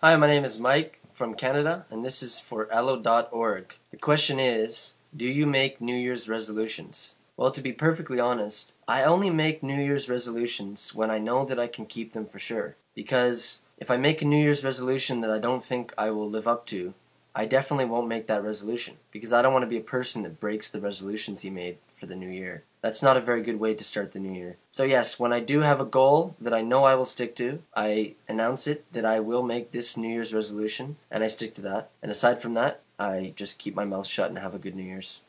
Hi, my name is Mike from Canada, and this is for elllo.org. The question is Do you make New Year's resolutions? Well, to be perfectly honest, I only make New Year's resolutions when I know that I can keep them for sure. Because if I make a New Year's resolution that I don't think I will live up to, I definitely won't make that resolution because I don't want to be a person that breaks the resolutions he made for the new year. That's not a very good way to start the new year. So, yes, when I do have a goal that I know I will stick to, I announce it that I will make this New Year's resolution and I stick to that. And aside from that, I just keep my mouth shut and have a good New Year's.